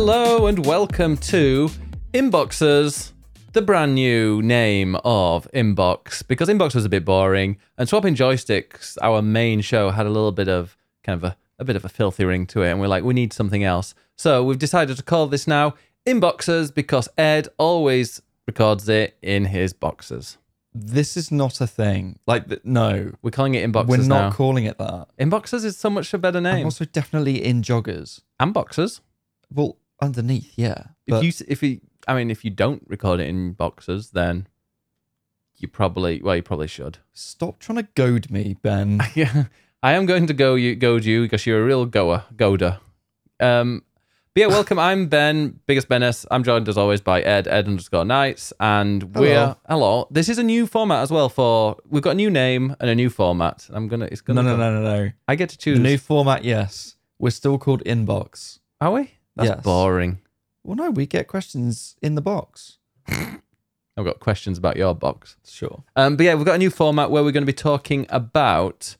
Hello and welcome to Inboxers, the brand new name of Inbox, because Inbox was a bit boring, and swapping joysticks, our main show, had a little bit of kind of a, a bit of a filthy ring to it, and we're like, we need something else. So we've decided to call this now Inboxers because Ed always records it in his boxes. This is not a thing. Like, th- no, We're calling it Inboxers we're not now. calling it that. Inboxers is so much a better I'm name. also definitely in joggers. And boxers. Well, underneath, yeah. If But you if you I mean if you don't record it in boxes, then you probably well you probably should. stop trying to goad me, Ben. Yeah, I am going to go you goad you because you're a real goer goader. Um, but yeah, welcome. I'm Ben, biggest Bennis. I'm joined as always by Ed, Ed underscore Knights, and we're Hello. This is a new format as well. For we've got a new name and a new format. I'm gonna. It's gonna. no, go- no, no, no. I get to The choose. new format, yes. We're still called inbox. Are we? That's Yes. boring. Well, no, we get questions in the box. I've got questions about your box. Sure. Um, but yeah, we've got a new format where we're going to be talking about.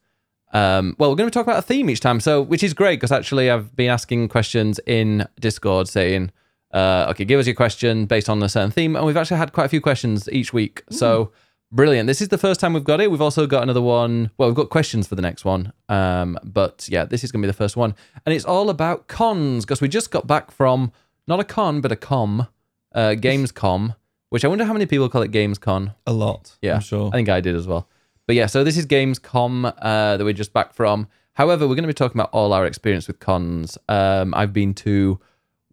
Um, well, we're going to be talking about a theme each time, so which is great because actually I've been asking questions in Discord saying, uh, "Okay, give us your question based on a certain theme," and we've actually had quite a few questions each week. So brilliant! This is the first time we've got it. We've also got another one. Well, we've got questions for the next one. Um, but yeah, this is going to be the first one, and it's all about cons because we just got back from not a con but a com, uh, Gamescom, which I wonder how many people call it Gamescon. A lot. Yeah, I'm sure. I think I did as well. But yeah, so this is Gamescom uh, that we're just back from. However, we're going to be talking about all our experience with cons. Um, I've been to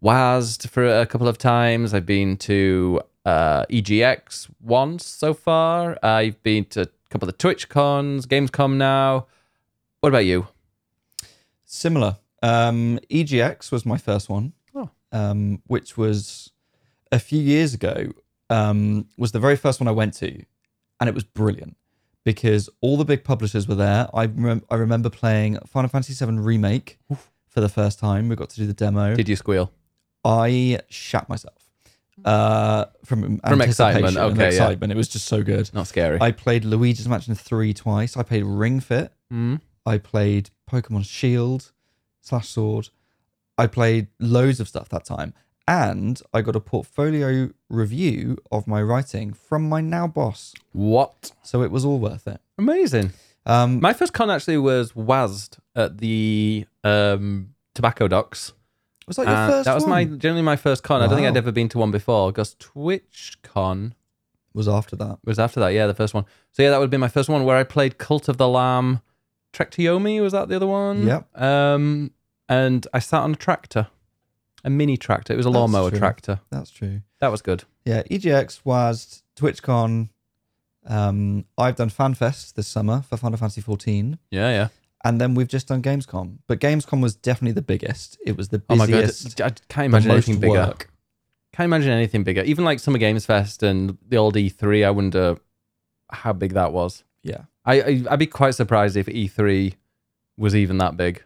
WASD for a couple of times. I've been to uh, EGX once so far. I've been to a couple of the Twitch cons, Gamescom now. What about you? Similar. Um, EGX was my first one, Oh. um, which was a few years ago. Um, was the very first one I went to, and it was brilliant because all the big publishers were there. I rem- I remember playing Final Fantasy VII Remake for the first time. We got to do the demo. Did you squeal? I shat myself uh, from From excitement, anticipation and okay, yeah. excitement. It was just so good. Not scary. I played Luigi's Mansion 3 twice. I played Ring Fit. Mm. I played Pokemon Shield slash Sword. I played loads of stuff that time. And I got a portfolio review of my writing from my now boss. What? So it was all worth it. Amazing. Um, My first con actually was WASD at the um, Tobacco Docks. Was that your Uh, first that was my generally my first con. I don't think Wow. I'd ever been to one before because TwitchCon Was after that. was after that. Yeah, the first one. So yeah, that would be my first one where I played Cult of the Lamb. Trek to Yomi was that the other one? Yep. Um, and I sat on a tractor, a mini tractor. It was a That's lawnmower true. tractor. That's true. That was good. Yeah, EGX was TwitchCon. Um, I've done FanFest this summer for Final Fantasy 14. Yeah, yeah. And then we've just done Gamescom. But Gamescom was definitely the biggest. It was the Oh my god, busiest. I can't imagine anything bigger. work. Can't imagine anything bigger. Even like Summer Games Fest and the old E3. I wonder how big that was. Yeah. I, I I'd be quite surprised if E3 was even that big.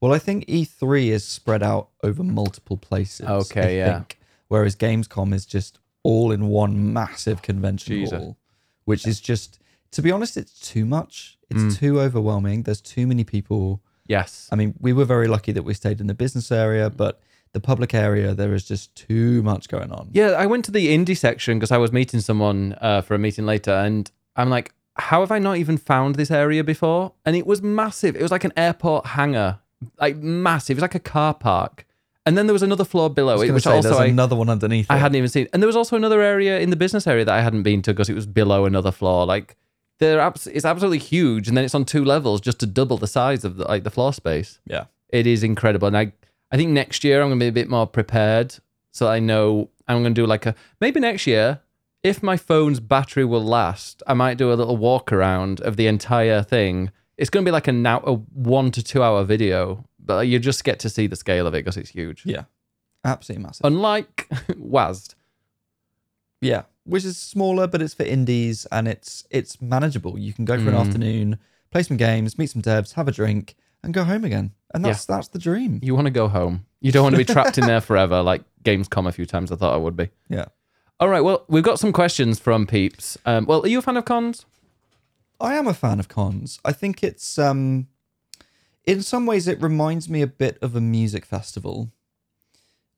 Well, I think E3 is spread out over multiple places. Okay, I yeah. think, whereas Gamescom is just all in one massive convention Jesus. hall, which is just, to be honest, it's too much. It's Mm. too overwhelming. There's too many people. Yes. I mean, we were very lucky that we stayed in the business area, but the public area, there is just too much going on. Yeah, I went to the indie section because I was meeting someone uh, for a meeting later, and I'm like, how have I not even found this area before? And it was massive. It was like an airport hangar, like massive. It was like a car park, and then there was another floor below it, which say, also I, another one underneath. I it. hadn't even seen. And there was also another area in the business area that I hadn't been to because it was below another floor. Like they're abs- it's absolutely huge, and then it's on two levels just to double the size of the, like the floor space. Yeah. It is incredible, and I I think next year I'm gonna be a bit more prepared, so I know I'm gonna do like a maybe next year if my phone's battery will last, I might do a little walk around of the entire thing. It's gonna be like a now a one to two hour video, but you just get to see the scale of it because it's huge. Yeah. Absolutely massive. Unlike WASD. Yeah, which is smaller, but it's for indies and it's it's manageable. You can go for an Mm. afternoon, play some games, meet some devs, have a drink, and go home again. And that's that's the dream. You want to go home. You don't want to be trapped in there forever, like Gamescom a few times I thought I would be. Yeah. All right, well, we've got some questions from peeps. Um, well, are you a fan of cons? I am a fan of cons. I think it's um in some ways it reminds me a bit of a music festival.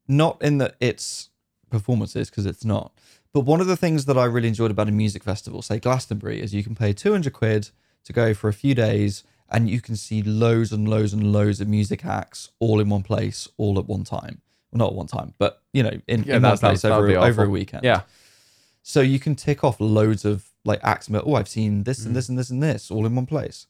not in that it's performances because it's not. But one of the things that I really enjoyed about a music festival, say Glastonbury, is you can pay 200 quid to go for a few days and you can see loads and loads and loads of music acts all in one place, all at one time. Well, not at one time, but you know, in, Yeah, in that one place over, over a weekend. Yeah. So you can tick off loads of like acts. Oh, I've seen this Mm. and this and this and this all in one place.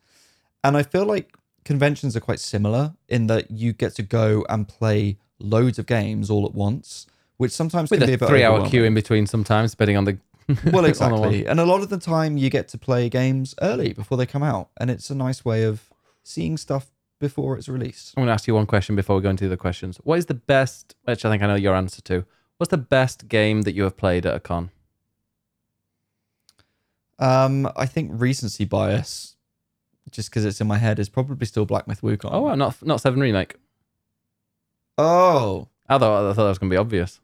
And I feel like conventions are quite similar in that you get to go and play loads of games all at once, which sometimes With can be a a three hour queue in between sometimes, depending on the. Well, exactly. And a lot of the time you get to play games early before they come out. And it's a nice way of seeing stuff before it's released. I'm going to ask you one question before we go into the questions. What is the best, which I think I know your answer to, what's the best game that you have played at a con? Um, I think recency bias, just because it's in my head, is probably still Black Myth Wukong. Oh, wow, not not Seven Remake. Oh. I thought, I thought that was going to be obvious.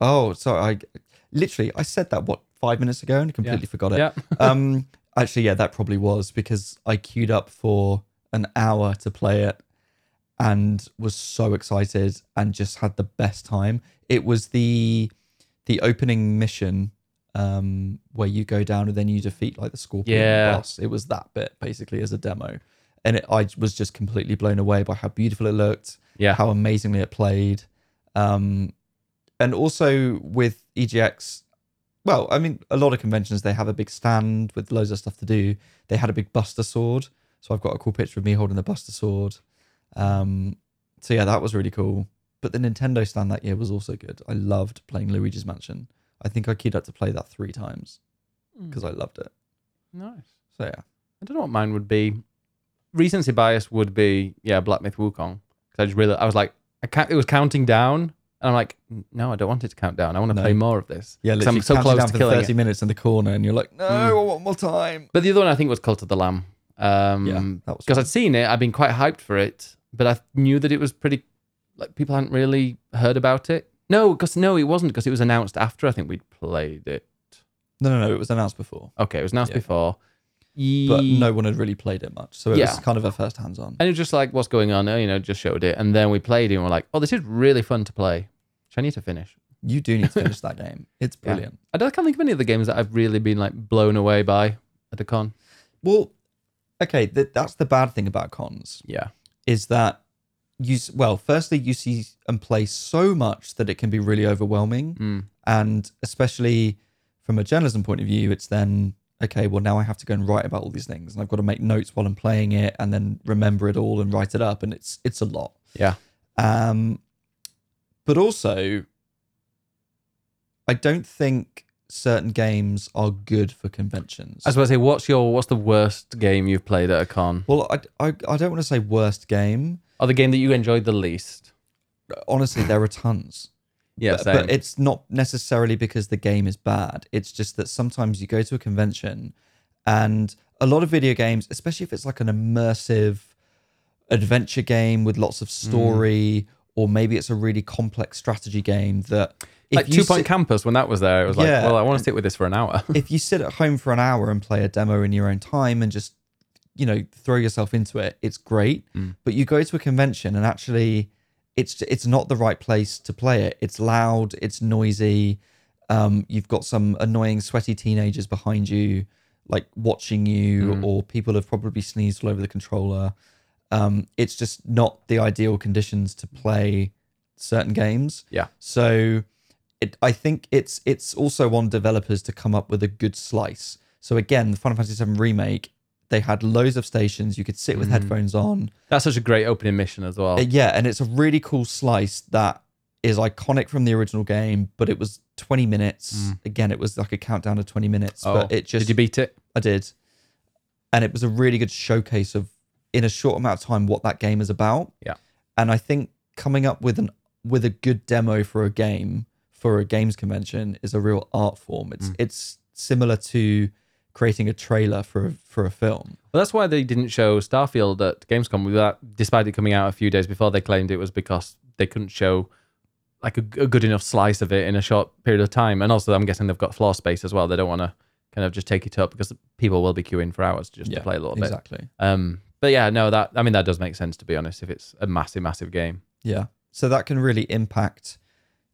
Oh, sorry. I literally I said that what five minutes ago and completely forgot it. Yeah. um, actually, yeah, that probably was because I queued up for an hour to play it and was so excited and just had the best time. It was the the opening mission um, where you go down and then you defeat like the scorpion Yeah. boss. It was that bit basically as a demo, and it, I was just completely blown away by how beautiful it looked Yeah. how amazingly it played. Um, and also with EGX, well, I mean, a lot of conventions they have a big stand with loads of stuff to do. They had a big Buster sword, so I've got a cool picture of me holding the Buster sword. Um, so yeah, that was really cool. But the Nintendo stand that year was also good. I loved playing Luigi's Mansion. I think I queued up to play that three times because I loved it. Nice. So yeah, I don't know what mine would be. Recency bias would be, yeah, Black Myth Wukong. Because I just really, I was like, I can't, it was counting down. And I'm like, no, I don't want it to count down. I want to No. play more of this. yeah. Literally I'm so close down to killing thirty it. minutes in the corner, and you're like, no, Mm. I want more time. But the other one I think was Cult of the Lamb. Um, Yeah, because. I'd seen it, I'd been quite hyped for it, but I knew that it was pretty like people hadn't really heard about it. No, because no, it wasn't because it was announced after I think we'd played it. No, no, no. It was announced before. Okay, it was announced Yeah. before. But no one had really played it much. So it Yeah. was kind of a first hands on. And it was just like, what's going on? You know, just showed it, and then we played it, and we're like, oh, this is really fun to play. Which I need to finish. You do need to finish that game. It's brilliant. I don't I can't think of any of the games that I've really been like blown away by at a con. Well, okay, th- that's the bad thing about cons Yeah, is that you s- well, firstly you see and play so much that it can be really overwhelming, mm. and especially from a journalism point of view, it's then okay. Well, now I have to go and write about all these things, and I've got to make notes while I'm playing it, and then remember it all and write it up, and it's it's a lot. yeah, Um, but also, I don't think certain games are good for conventions. I was about to say, what's your what's the worst game you've played at a con, well, I, I, I don't want to say worst game. or the game that you enjoyed the least? Honestly, there are tons. Yeah, but, but it's not necessarily because the game is bad. It's just that sometimes you go to a convention and a lot of video games, especially if it's like an immersive adventure game with lots of story, or maybe it's a really complex strategy game that if like Two Point sit- Campus when that was there, it was like, well, I want to sit with this for an hour. if you sit at home for an hour and play a demo in your own time and just you know throw yourself into it it's great Mm. but you go to a convention and actually it's it's not the right place to play it it's loud it's noisy um, you've got some annoying sweaty teenagers behind you like watching you Mm. or people have probably sneezed all over the controller um, it's just not the ideal conditions to play certain games Yeah. so it, I think it's it's also on developers to come up with a good slice. So again, the Final Fantasy VII remake, they had loads of stations. You could sit with Mhm. headphones on. That's such a great opening mission as well. Uh, yeah, and it's a really cool slice that is iconic from the original game. But it was 20 minutes. Mm. Again, it was like a countdown to 20 minutes. oh, but it just did you beat it? I did, and it was a really good showcase of in a short amount of time what that game is about. Yeah. and I think coming up with an with a good demo for a game for a games convention is a real art form. It's Mm. it's similar to creating a trailer for a, for a film. Well, that's why they didn't show Starfield at Gamescom. With that, despite it coming out a few days before, they claimed it was because they couldn't show like a, a good enough slice of it in a short period of time. And also, I'm guessing they've got floor space as well. They don't want to kind of just take it up because people will be queuing for hours just to play a little bit. exactly. Um, but yeah, no, that I mean that does make sense to be honest. If it's a massive, massive game, Yeah. So that can really impact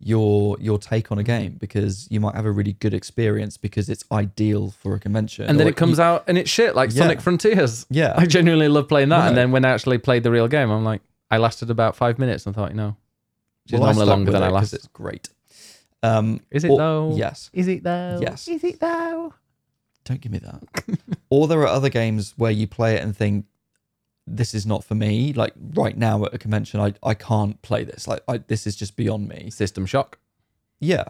your your take on a game because you might have a really good experience because it's ideal for a convention. And then Or it comes you- out and it's shit, like Sonic Frontiers. Yeah. I genuinely love playing that. Right. And then when I actually played the real game, I'm like, I lasted about five minutes and I thought, you know, which is Well, I normally longer than it I 'cause last. It's great. Um, Is it or- though? Yes. Is it though? Yes. Is it though? Don't give me that. or there are other games where you play it and think, this is not for me. Like right now at a convention, I, I can't play this. Like I, this is just beyond me. System Shock. Yeah.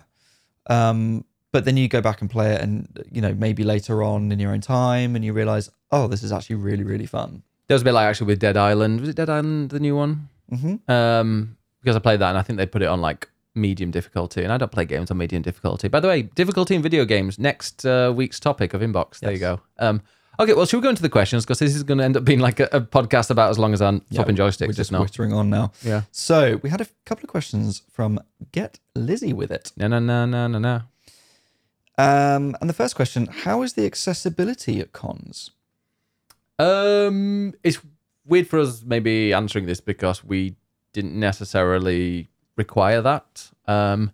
Um, but then you go back and play it and, you know, maybe later on in your own time and you realize, oh, this is actually really, really fun. There was a bit like actually with Dead Island. Was it Dead Island, the new one? Mm-hmm. Um, because I played that and I think they put it on like medium difficulty, and I don't play games on medium difficulty. By the way, difficulty in video games. Next uh, week's topic of inbox. There you go. Um, okay, well, should we go into the questions because this is going to end up being like a, a podcast about as long as I'm flipping We're joysticks. just Just now. whittering on now. Yeah. So we had a couple of questions from Get Lizzie with it. No, no, no, no, no, no. Um, and the first question How is the accessibility at cons? Um, it's weird for us maybe answering this because we didn't necessarily require that. Um,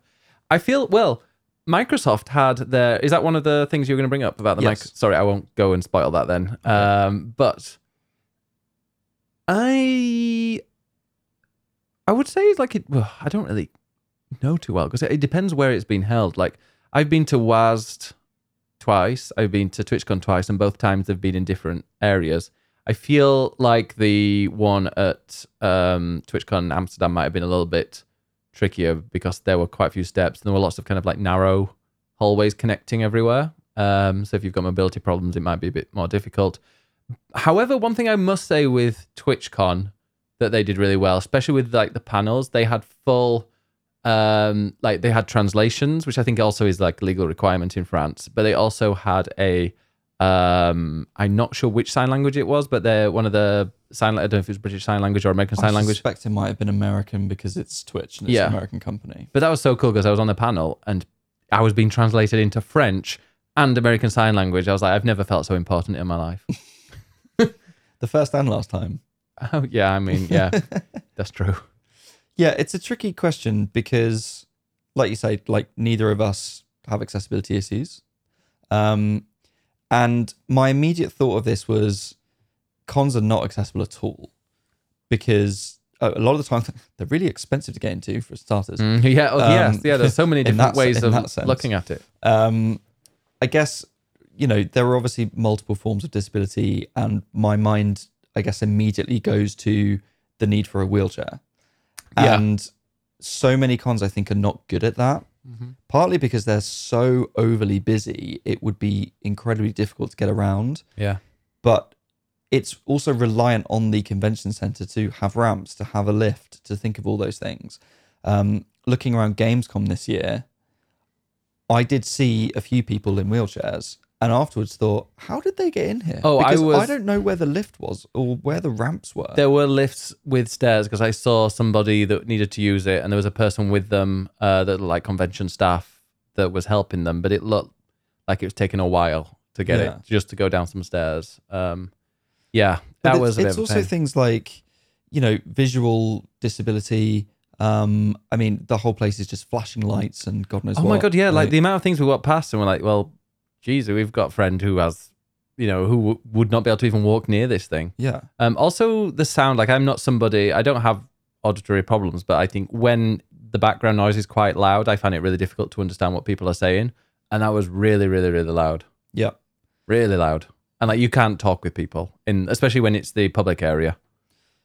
I feel well. Microsoft had their. Is that one of the things you were going to bring up about the mic? Yes. Sorry, I won't go and spoil that then. Um, but I, I would say like it. Well, I don't really know too well because it, it depends where it's been held. Like I've been to WASD twice. I've been to TwitchCon twice, and both times they've been in different areas. I feel like the one at um, TwitchCon Amsterdam might have been a little bit trickier because there were quite a few steps and there were lots of kind of like narrow hallways connecting everywhere. Um, so if you've got mobility problems, it might be a bit more difficult. However, one thing I must say with TwitchCon that they did really well, especially with like the panels, they had full um like they had translations which i think also is like legal requirement in france but they also had a um i'm not sure which sign language it was but they're one of the sign i don't know if it was british sign language or american sign language. I suspect it might have been American because it's Twitch and it's Yeah. an American company. but that was so cool because i was on the panel and i was being translated into french and american sign language i was like i've never felt so important in my life The first and last time. oh yeah i mean yeah that's true Yeah, it's a tricky question because, like you say, like neither of us have accessibility issues. Um, and my immediate thought of this was cons are not accessible at all because a a lot of the time they're really expensive to get into for starters. Mm, yeah oh, Um, yes yeah there's so many different that ways of looking at it Um, I guess you know there are obviously multiple forms of disability, and my mind, I guess, immediately goes to the need for a wheelchair. Yeah. And so many cons, I think, are not good at that. Mm-hmm. Partly because they're so overly busy, it would be incredibly difficult to get around. yeah But it's also reliant on the convention center to have ramps, to have a lift, to think of all those things. Um, looking around Gamescom this year, I did see a few people in wheelchairs, and afterwards thought, "How did they get in here?" Oh, I because was- I don't know where the lift was or where the ramps were. There were lifts with stairs because I saw somebody that needed to use it, and there was a person with them uh, that like convention staff that was helping them, but it looked like it was taking a while to get Yeah. it just to go down some stairs. Um, yeah, that it's, was it's also things like you know visual disability. Um, I mean, the whole place is just flashing lights and God knows Oh what. my god, yeah! Like the amount of things we walked past, and we're like, well, geez, we've got a friend who has, you know, who w- would not be able to even walk near this thing. yeah, Um, also, the sound. Like, I'm not somebody. I don't have auditory problems, but I think when the background noise is quite loud, I find it really difficult to understand what people are saying. And that was really, really, really loud. yeah. Really loud. And like, you can't talk with people in, especially when it's the public area.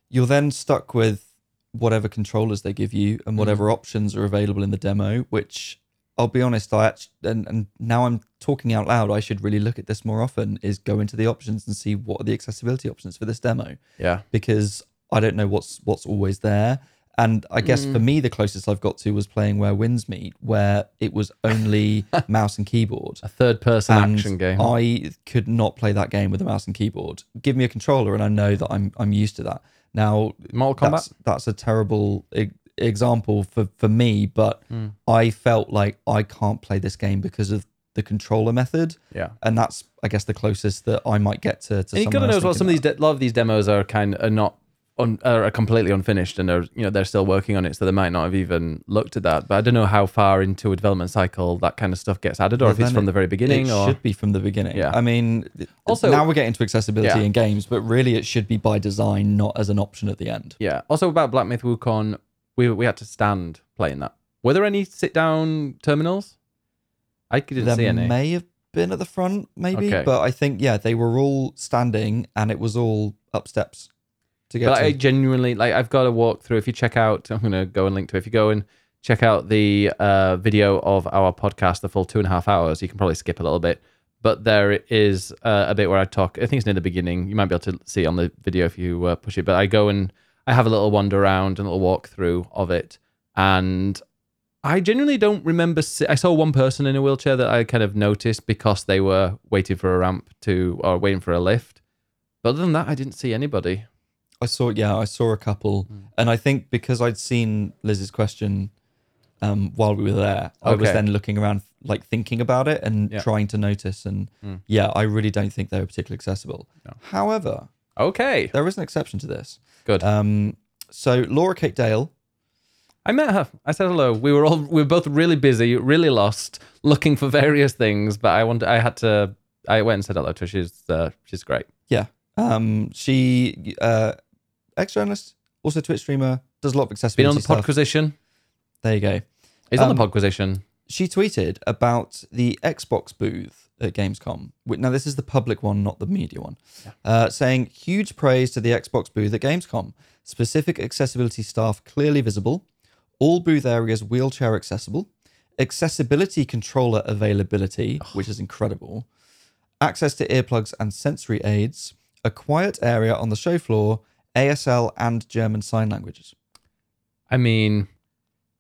You're then stuck with whatever controllers they give you and whatever options are available in the demo. Which I'll be honest, I actually and, and now I'm talking out loud. I should really look at this more often. Is go into the options and see what are the accessibility options for this demo Yeah. because I don't know what's what's always there. And I guess Mm. for me, the closest I've got to was playing Where Winds Meet, where it was only mouse and keyboard. A third person And action game. I could not play that game with a mouse and keyboard. Give me a controller, and I know that I'm I'm used to that. Now, Mortal Kombat. that's that's a terrible example for for me, but Hmm. I felt like I can't play this game because of the controller method, Yeah. and that's I guess the closest that I might get to. to And you got to know as well. Some of these, de- a lot of these demos are kind of are not un, are completely unfinished and are you know they're still working on it, so they might not have even looked at that. But I don't know how far into a development cycle that kind of stuff gets added, or Well, if it's from it- the very beginning. it or should be from the beginning. Yeah. I mean, Also- also now we're getting to accessibility Yeah. in games, but really it should be by design, not as an option at the end. yeah. Also about Black Myth Wukong, we we had to stand playing that. Were there any sit down terminals? I didn't there see any. may have been at the front, maybe, Okay. but I think yeah, they were all standing, and it was all up steps to get But to. I genuinely like. I've got a walkthrough. If you check out, I'm gonna go and link to. It. If you go and check out the uh, video of our podcast, the full two and a half hours, you can probably skip a little bit. But there is uh, a bit where I talk. I think it's near the beginning. You might be able to see on the video if you uh, push it. But I go and I have a little wander around and a little walkthrough of it, and I genuinely don't remember. See- I saw one person in a wheelchair that I kind of noticed because they were waiting for a ramp to or waiting for a lift. But other than that, I didn't see anybody. I saw, yeah, I saw a couple, Hmm. and I think because I'd seen Liz's question um, while we were there, I was then looking around, like thinking about it and Yeah. trying to notice. And Mm. yeah, I really don't think they were particularly accessible. No. However, Okay, there is an exception to this. good. Um, so Laura Kate Dale, I met her. I said hello. We were all we were both really busy, really lost, looking for various things. But I wanted, I had to. I went and said hello to her. She's uh, she's great. yeah, um, she uh, ex journalist, also Twitch streamer, does a lot of accessibility Been on the stuff. Podquisition. There you go. He's on Um, the Podquisition. she tweeted about the Xbox booth at Gamescom. Now, this is the public one, not the media one, uh, saying huge praise to the Xbox booth at Gamescom. Specific accessibility staff clearly visible. All booth areas wheelchair accessible. Accessibility controller availability, which is incredible. Access to earplugs and sensory aids. A quiet area on the show floor. ASL and German sign languages. I mean,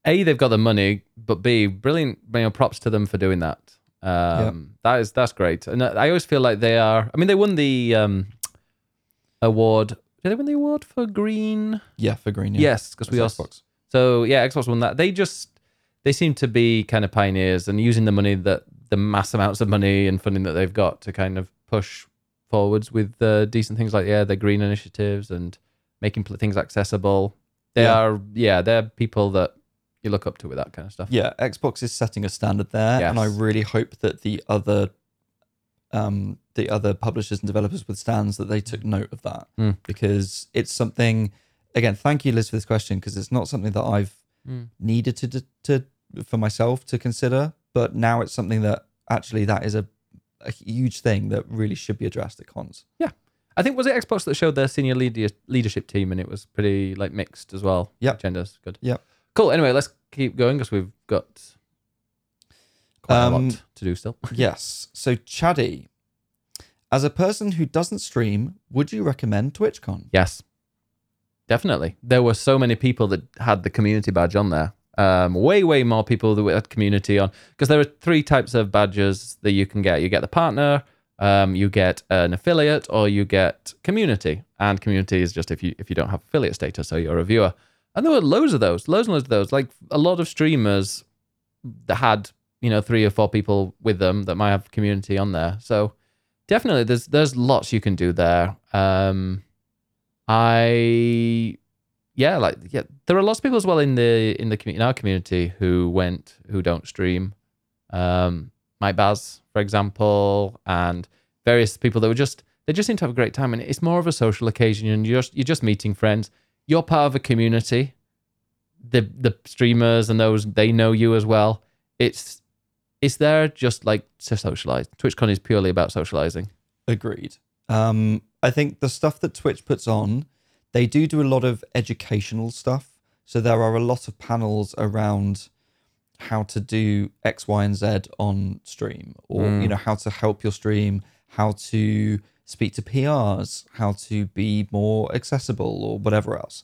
a they've got the money, but b brilliant. You know, props to them for doing that. Um, That is that's great. And I always feel like they are. I mean, they won the um, award. Did they win the award for green? Yeah, for green. Yeah. Yes, because we Xbox. So yeah, Xbox won that. They just they seem to be kind of pioneers and using the money that the mass amounts of money and funding that they've got to kind of push forwards with uh, decent things like yeah, the green initiatives and making pl- things accessible. They Yeah. are yeah, they're people that you look up to with that kind of stuff. yeah, Xbox is setting a standard there, and I really hope that the other, um, the other publishers and developers with stands that they took note of that Mm. because it's something. Again, thank you, Liz, for this question because it's not something that I've Mm. needed to to for myself to consider, but now it's something that actually that is a a huge thing that really should be addressed at cons. Yeah. I think was it Xbox that showed their senior leader- leadership team and it was pretty like mixed as well. Yeah. genders good. Yep. Cool. Anyway, let's keep going because we've got quite a Um, lot to do still. yes. So, Chaddy, as a person who doesn't stream, would you recommend TwitchCon? Yes, definitely. There were so many people that had the community badge on there. Um, way, way more people that had community on because there are three types of badges that you can get. You get the partner, um, you get an affiliate, or you get community. And community is just if you if you don't have affiliate status, so you're a viewer. And there were loads of those, loads and loads of those. Like a lot of streamers that had you know three or four people with them that might have community on there. So definitely, there's there's lots you can do there. Um, I yeah, like yeah, there are lots of people as well in the in the community in our community who went who don't stream. Um, Mike Baz, for example, and various people that were just they just seem to have a great time, and it's more of a social occasion, and you're just, you're just meeting friends. You're part of a community. The the streamers and those they know you as well. It's it's there just like to socialize. TwitchCon is purely about socializing. Agreed. Um, I think the stuff that Twitch puts on, they do do a lot of educational stuff. So there are a lot of panels around how to do X, Y, and Z on stream, or Mm. you know how to help your stream, how to speak to PRs, how to be more accessible, or whatever else.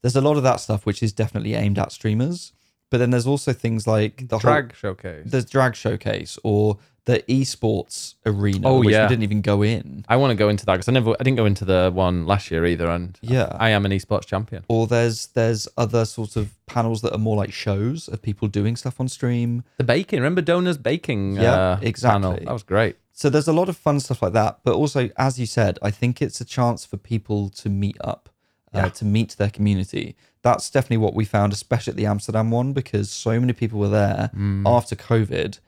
There's a lot of that stuff which is definitely aimed at streamers. But then there's also things like the whole, Drag showcase. there's drag showcase or the esports arena, Oh, which yeah. we didn't even go in. I want to go into that because I never, I didn't go into the one last year either, and Yeah. I am an esports champion. Or there's there's other sorts of panels that are more like shows of people doing stuff on stream. The baking, remember Donors baking? Yeah, uh, exactly. Panel? That was great. So there's a lot of fun stuff like that. But also, as you said, I think it's a chance for people to meet up. uh, to meet their community. That's definitely what we found, especially at the Amsterdam one, because so many people were there Mm. after COVID.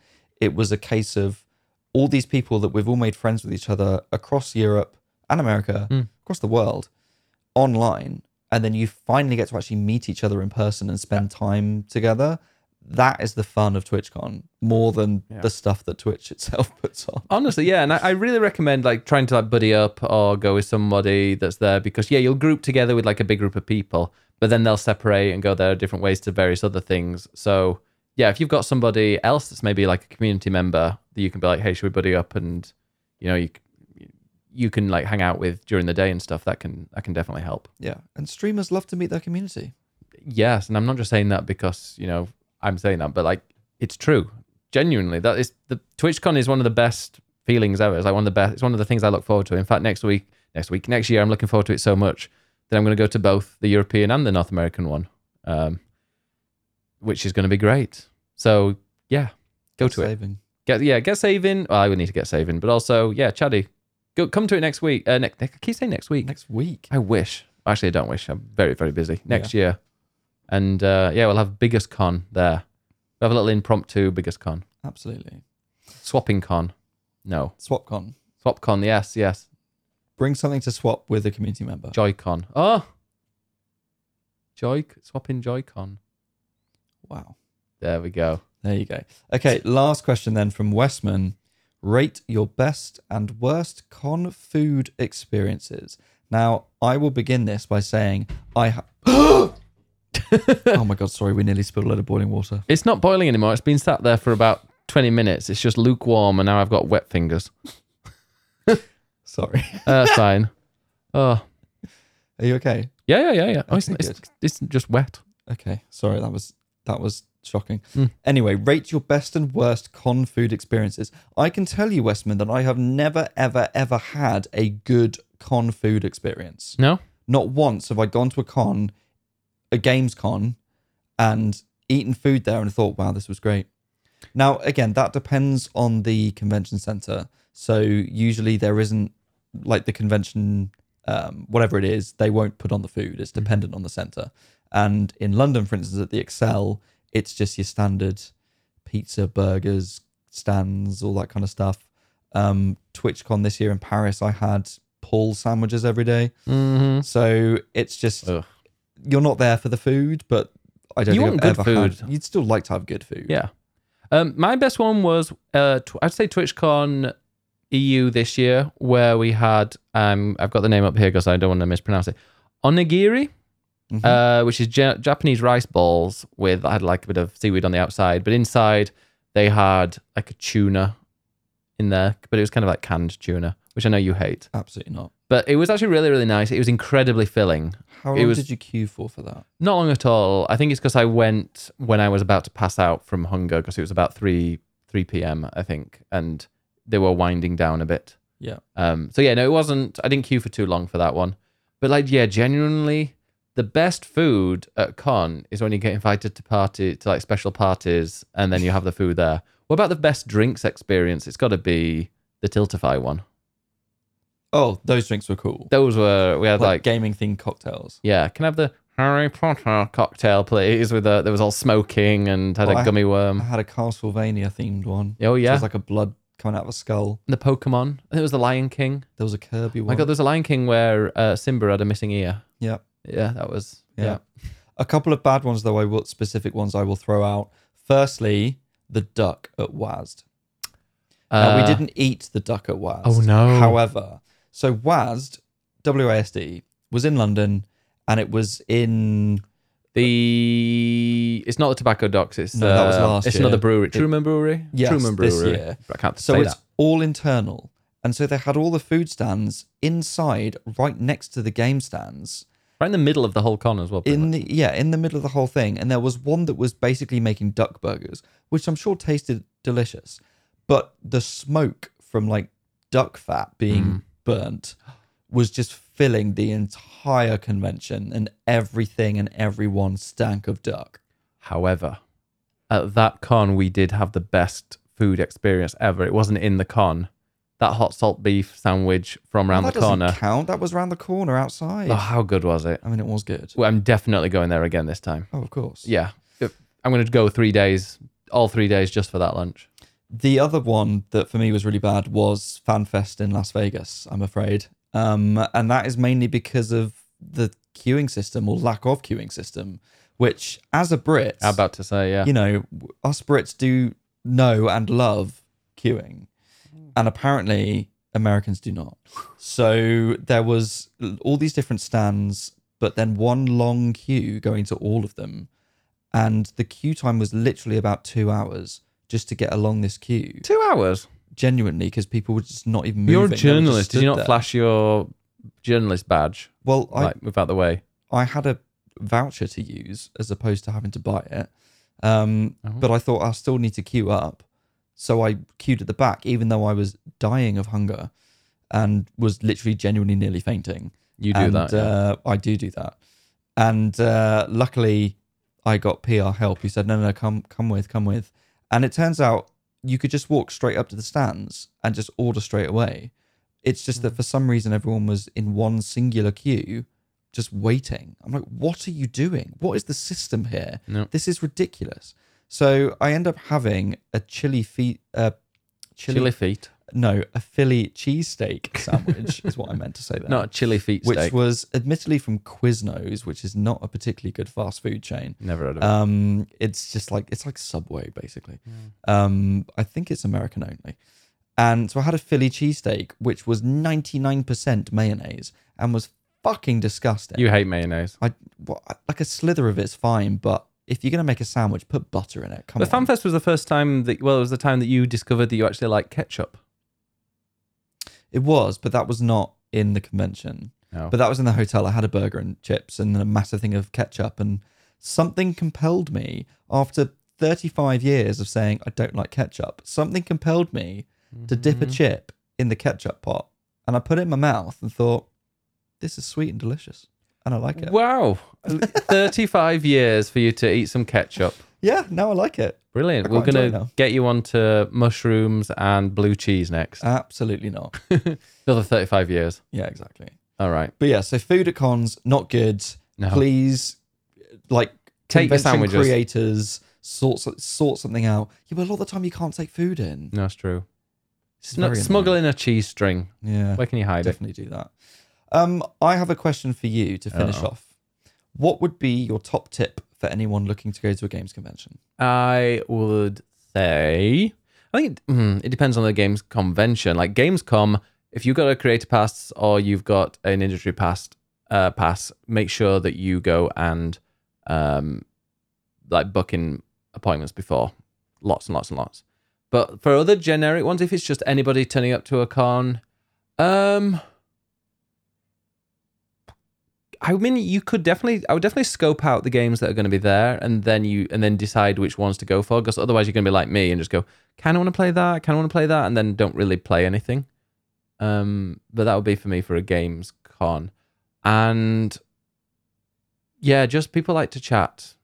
It was a case of all these people that we've all made friends with each other across Europe and America, Mm. across the world, online, and then you finally get to actually meet each other in person and spend time together. That is the fun of TwitchCon more than Yeah. the stuff that Twitch itself puts on. Honestly, yeah, and I, I really recommend like trying to like buddy up or go with somebody that's there because yeah, you'll group together with like a big group of people, but then they'll separate and go their different ways to various other things. So yeah, if you've got somebody else that's maybe like a community member that you can be like, hey, should we buddy up and you know you you can like hang out with during the day and stuff. That can that can definitely help. Yeah, and streamers love to meet their community. Yes, and I'm not just saying that because you know I'm saying that, but like it's true. Genuinely, that is the TwitchCon is one of the best feelings ever. It's like one of the best. It's one of the things I look forward to. In fact, next week, next week, next year, I'm looking forward to it so much that I'm going to go to both the European and the North American one, um, which is going to be great. So yeah, go to it. Get yeah, get saving. Well, I would need to get saving, but also yeah, Chaddy, go come to it next week. Uh, next, I keep saying next week. Next week. I wish. Actually, I don't wish. I'm very, very busy next year. And uh, yeah, we'll have biggest con there. We'll have a little impromptu biggest con. Absolutely. Swapping con. No. SwapCon. Swap con. Yes, yes. Bring something to swap with a community member. Joy-Con. Oh. Joy swapping Joy-Con. Wow. There we go. There you go. Okay, last question then from Westman. Rate your best and worst con food experiences. Now, I will begin this by saying I ha- Oh my god, sorry, we nearly spilled a load of boiling water. It's not boiling anymore. It's been sat there for about 20 minutes. It's just lukewarm and now I've got wet fingers. Sorry. Uh, That's fine. Oh. Are you okay? Yeah, yeah, yeah, yeah. Oh, it's, Okay, it's, it's just wet. Okay. Sorry, that was that was shocking. Mm. Anyway, rate your best and worst con food experiences. I can tell you, Westman, that I have never, ever, ever had a good con food experience. No? Not once have I gone to a con, a games con, and eaten food there and thought, wow, this was great. Now, again, that depends on the convention center. So usually there isn't like the convention, um, whatever it is, they won't put on the food. It's dependent on the center. And in London, for instance, at the Excel, it's just your standard pizza, burgers, stands, all that kind of stuff. Um, TwitchCon this year in Paris, I had pull sandwiches every day. Mm-hmm. So it's just Ugh. You're not there for the food, but I don't You think want I've good ever had. food. You'd still like to have good food. Yeah. Um, my best one was uh, tw- I'd say TwitchCon EU this year, where we had um, I've got the name up here because I don't want to mispronounce it. Onigiri, Mhm. uh, which is ja- Japanese rice balls with I had like a bit of seaweed on the outside, but inside they had like a tuna in there, but it was kind of like canned tuna, which I know you hate. Absolutely not. But it was actually really really nice. It was incredibly filling. How It long was- did you queue for for that? Not long at all. I think it's because I went when I was about to pass out from hunger because it was about three three p.m. I think, and they were winding down a bit. Yeah. Um. So yeah, no, it wasn't. I didn't queue for too long for that one. But like, yeah, genuinely, the best food at con is when you get invited to party to like special parties, and then you have the food there. What about the best drinks experience? It's got to be the Tiltify one. Oh, those drinks were cool. Those were we had Like, like gaming themed cocktails. Yeah, can I have the Harry Potter cocktail, please? With a, there was all smoking and had a I- gummy worm. I had a Castlevania themed one. Oh It yeah, was like a blood coming out of a skull. the Pokemon. I think it was the Lion King. There was a Kirby Oh one. my God, there's a Lion King where uh, Simba had a missing ear. yeah. Yeah, that was Yeah. yeah. A couple of bad ones though. I will specific ones I will throw out. Firstly, the duck at WASD. Now, we Uh, didn't eat the duck at WASD. Oh, no. However, so WASD, WASD, was in London and it was in. The it's not the Tobacco Docks. It's No, that was uh, last It's year. another brewery. Truman Brewery. Yes, Truman this Brewery. year. I can't So say it's that. all internal. And so they had all the food stands inside, right next to the game stands. Right in the middle of the whole con as well. In the, yeah, in the middle of the whole thing. And there was one that was basically making duck burgers, which I'm sure tasted delicious. But the smoke from like duck fat being Mm. Burnt was just filling the entire convention and everything and everyone stank of duck. However, at that con we did have the best food experience ever. It wasn't in the con. that hot salt beef sandwich from around Oh, the corner. count. That was around the corner outside. Oh, how good was it? I mean, it was good. Well, I'm definitely going there again this time. Oh, of course. Yeah, I'm going to go three days, all three days, just for that lunch. The other one that for me was really bad was FanFest in Las Vegas, I'm afraid. Um, and that is mainly because of the queuing system or lack of queuing system, which as a Brit, I'm about to say, yeah. you know, us Brits do know and love queuing. And apparently Americans do not. So there was all these different stands, but then one long queue going to all of them. And the queue time was literally about two hours just to get along this queue. Two hours. Genuinely, because people were just not even moving. You're a They were just journalist. Did you not there. flash your journalist badge? Well, I, like, move out the way. I had a voucher to use as opposed to having to buy it. Um, Oh. But I thought I still need to queue up. So I queued at the back, even though I was dying of hunger and was literally genuinely nearly fainting. You do and, that. yeah. Uh, I do do that. And uh, luckily, I got PR help who said, no, no, no, come, come with, come with. And it turns out you could just walk straight up to the stands and just order straight away. It's just Mm. that for some reason, everyone was in one singular queue, just waiting. I'm like, what are you doing? What is the system here? No. This is ridiculous. So I end up having a chili feet, uh, chili, Chili feet. No, a Philly cheesesteak sandwich is what I meant to say there Not a chili feet sandwich. which steak. was admittedly from Quiznos, which is not a particularly good fast food chain. Never heard of it. Um, it's just like it's like Subway basically. Hmm. Um, I think it's American only. And so I had a Philly cheesesteak, which was 99% mayonnaise and was fucking disgusting. you hate mayonnaise. I what, like a slither of it's fine, but if you're gonna make a sandwich, put butter in it. Come The on. FanFest was the first time that, well, it was the time that you discovered that you actually like ketchup. It was, but that was not in the convention. No. But that was in the hotel. I had a burger and chips and a massive thing of ketchup. And something compelled me after 35 years of saying I don't like ketchup. Something compelled me to dip Mm-hmm. a chip in the ketchup pot. And I put it in my mouth and thought, this is sweet and delicious. And I like it. Wow. 35 years for you to eat some ketchup. Yeah, now I like it. Brilliant. I We're quite enjoy going it to now. get you onto mushrooms and blue cheese next. Absolutely not. Another 35 years. Yeah, exactly. All right. But yeah, so food at cons, not good. No. Please, like, Take your convention sandwiches. creators sort sort something out. Yeah, but a lot of the time you can't take food in. No, it's true. It's Snu- very smuggle annoying. in a cheese string. Yeah, Where can you hide it? definitely do that. Um, I have a question for you to finish Uh-oh. off. What would be your top tip for anyone looking to go to a games convention? I would say, I think it, hmm, it depends on the games convention. Like Gamescom, if you've got a creator pass or you've got an industry pass, uh, pass, make sure that you go and um, like booking appointments before, lots and lots and lots. But for other generic ones, if it's just anybody turning up to a con, um, I mean, you could definitely, I would definitely scope out the games that are going to be there, and then you, and then decide which ones to go for. Because otherwise, you're going to be like me and just go, kind of want to play that, kind of want to play that, and then don't really play anything. Um, but that would be for me for a games con, and yeah, just people like to chat.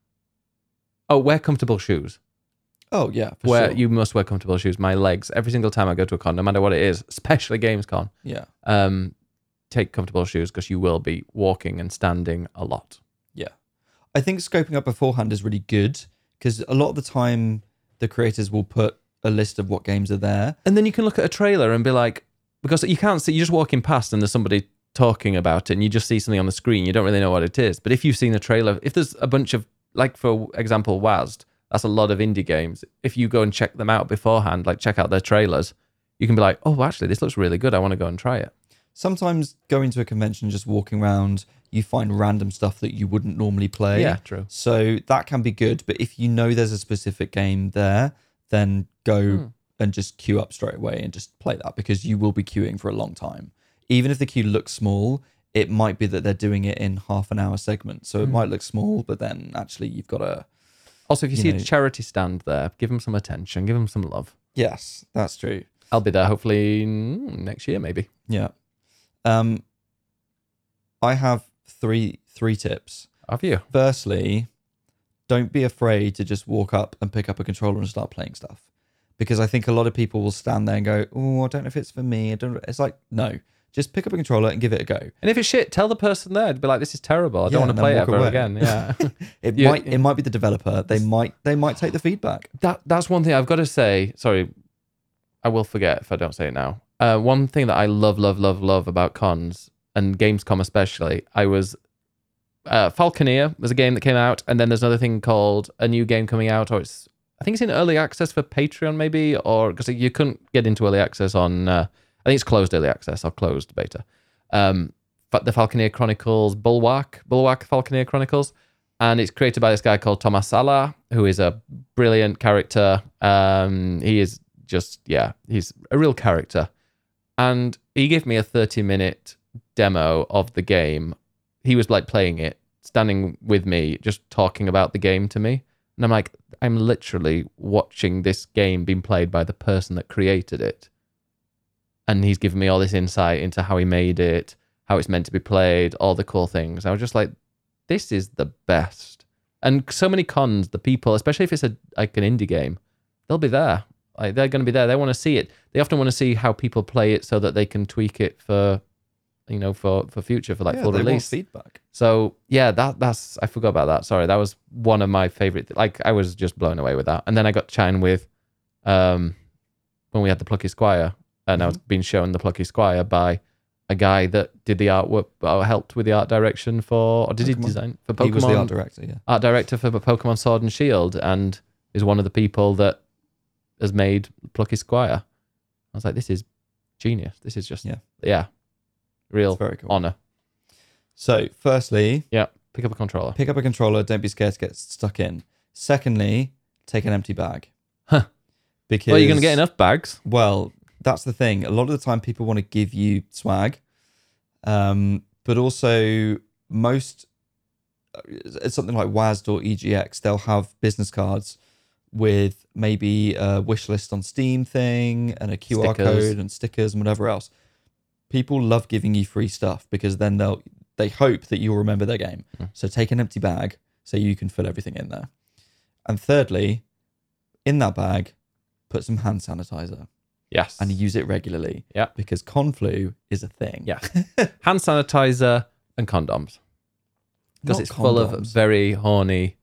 Oh, wear comfortable shoes. Oh yeah, for Wear sure. you must wear comfortable shoes. My legs every single time I go to a con, no matter what it is, especially games con. yeah, Um, take comfortable shoes because you will be walking and standing a lot. yeah. I think scoping up beforehand is really good because a lot of the time the creators will put a list of what games are there. And then you can look at a trailer and be like, because you can't see, you're just walking past and there's somebody talking about it and you just see something on the screen. You don't really know what it is. But if you've seen a trailer, if there's a bunch of, like for example, WASD, that's a lot of indie games. If you go and check them out beforehand, like check out their trailers, you can be like, oh, actually, this looks really good. I want to go and try it. Sometimes going to a convention, just walking around, you find random stuff that you wouldn't normally play. Yeah, true. So that can be good. But if you know there's a specific game there, then go Hmm. and just queue up straight away and just play that because you will be queuing for a long time. Even if the queue looks small, it might be that they're doing it in half an hour segments. So it Hmm. might look small, but then actually you've got to. Also, if you, You see know- a charity stand there, give them some attention, give them some love. Yes, that's true. I'll be there hopefully mm, next year, maybe. Yeah. Um, I have three three tips. Have you? Firstly, don't be afraid to just walk up and pick up a controller and start playing stuff. because I think a lot of people will stand there and go, "Oh, I don't know if it's for me." I don't. It's like no, just pick up a controller and give it a go. And if it's shit, tell the person there. Be like, this is terrible. I Yeah, don't want and to then play it walk ever away. again. Yeah. It You- might it might be the developer. They might they might take the feedback. that that's one thing I've got to say. Sorry, I will forget if I don't say it now. Uh, one thing that I love, love, love, love about cons and Gamescom especially, I was uh, Falconeer was a game that came out, and then there's another thing called a new game coming out, or it's I think it's in early access for Patreon maybe, or because you couldn't get into early access on. Uh, I think it's closed early access or closed beta. Um, but the Falconeer Chronicles Bulwark, Bulwark Falconeer Chronicles, and it's created by this guy called Tomas Sala, who is a brilliant character. Um, he is just yeah, he's a real character, and he gave me a thirty minute demo of the game. He was like playing it, standing with me, just talking about the game to me, and I'm like, I'm literally watching this game being played by the person that created it, and he's giving me all this insight into how he made it, how it's meant to be played, all the cool things. I was just like, this is the best. And so many cons, the people, especially if it's a like an indie game, they'll be there. Like they're going to be there. They want to see it. They often want to see how people play it so that they can tweak it for, you know, for for future for like Yeah, full they want release. feedback. So yeah, that that's I forgot about that. Sorry, that was one of my favorite. Like I was just blown away with that. And then I got chatting with, um, when we had the Plucky Squire, and I was being shown the Plucky Squire by a guy that did the artwork, or helped with the art direction for, or did he design for Pokemon? He was the art director. Yeah. art director for Pokemon Sword and Shield, and is one of the people that has made Plucky Squire. I was like, this is genius. This is just Yeah. yeah, real It's very cool. honor. So, firstly, Yeah, pick up a controller. pick up a controller. Don't be scared to get stuck in. Secondly, take an empty bag. Huh. Because Well, you're gonna get enough bags. Well, that's the thing. A lot of the time, people want to give you swag, um, but also most uh, it's something like WASD or EGX. They'll have business cards with maybe a wish list on Steam thing and a QR Stickers. code and stickers and whatever else. People love giving you free stuff because then they'll they hope that you'll remember their game. Mm. So take an empty bag so you can fill everything in there. And thirdly, in that bag, put some hand sanitizer Yes. and use it regularly. Yeah. Because conflu is a thing. Yeah. Hand sanitizer and condoms. Because Not it's full of very horny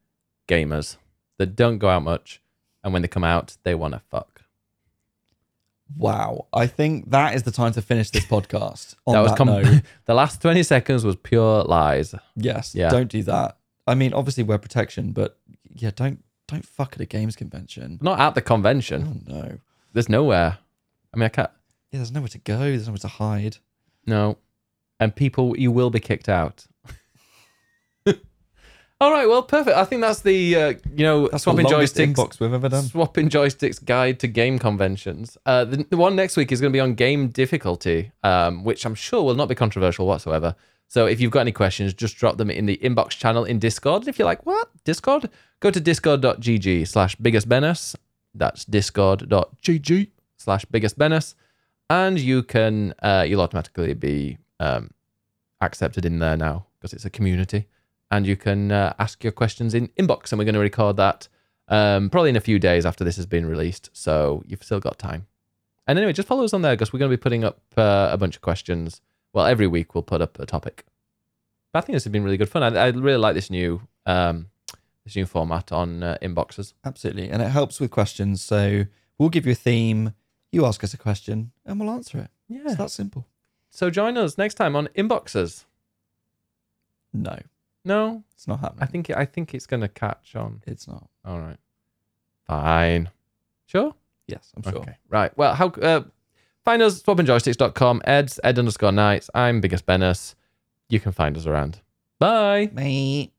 gamers that don't go out much. And when they come out, they want to fuck. Wow. I think that is the time to finish this podcast. On that that, was com- note, the last 20 seconds was pure lies. yes. Yeah. Don't do that. I mean, obviously wear protection, but yeah, don't don't fuck at a games convention. Not at the convention. Oh no. There's nowhere. I mean, I can't. Yeah, there's nowhere to go. There's nowhere to hide. No. And people, you will be kicked out. All right. Well, perfect. I think that's the, uh, you know, That's swapping joysticks. inbox we've ever done. Swapping joysticks guide to game conventions. Uh, the, the one next week is going to be on game difficulty, um, which I'm sure will not be controversial whatsoever. So if you've got any questions, just drop them in the inbox channel in Discord. And if you're like, what? Discord? Go to discord.gg slash biggestbenus. That's discord.gg slash biggestbenus. And you can, uh, you'll automatically be um, accepted in there now because it's a community. And you can uh, ask your questions in inbox. And we're going to record that um, probably in a few days after this has been released. So you've still got time. And anyway, just follow us on there because we're going to be putting up uh, a bunch of questions. Well, every week we'll put up a topic. But I think this has been really good fun. I, I really like this new um, this new format on uh, inboxes. Absolutely. And it helps with questions. So we'll give you a theme, you ask us a question, and we'll answer it. Yeah. It's that simple. So join us next time on inboxes. No, No, it's not happening. I think I think it's going to catch on. it's not. All right, fine, sure. Yes, I'm sure. Okay, right. Well, how uh, find us swappingjoysticks.com. Ed's Ed underscore Knights. I'm Biggest Bennis. You can find us around. Bye. Mate.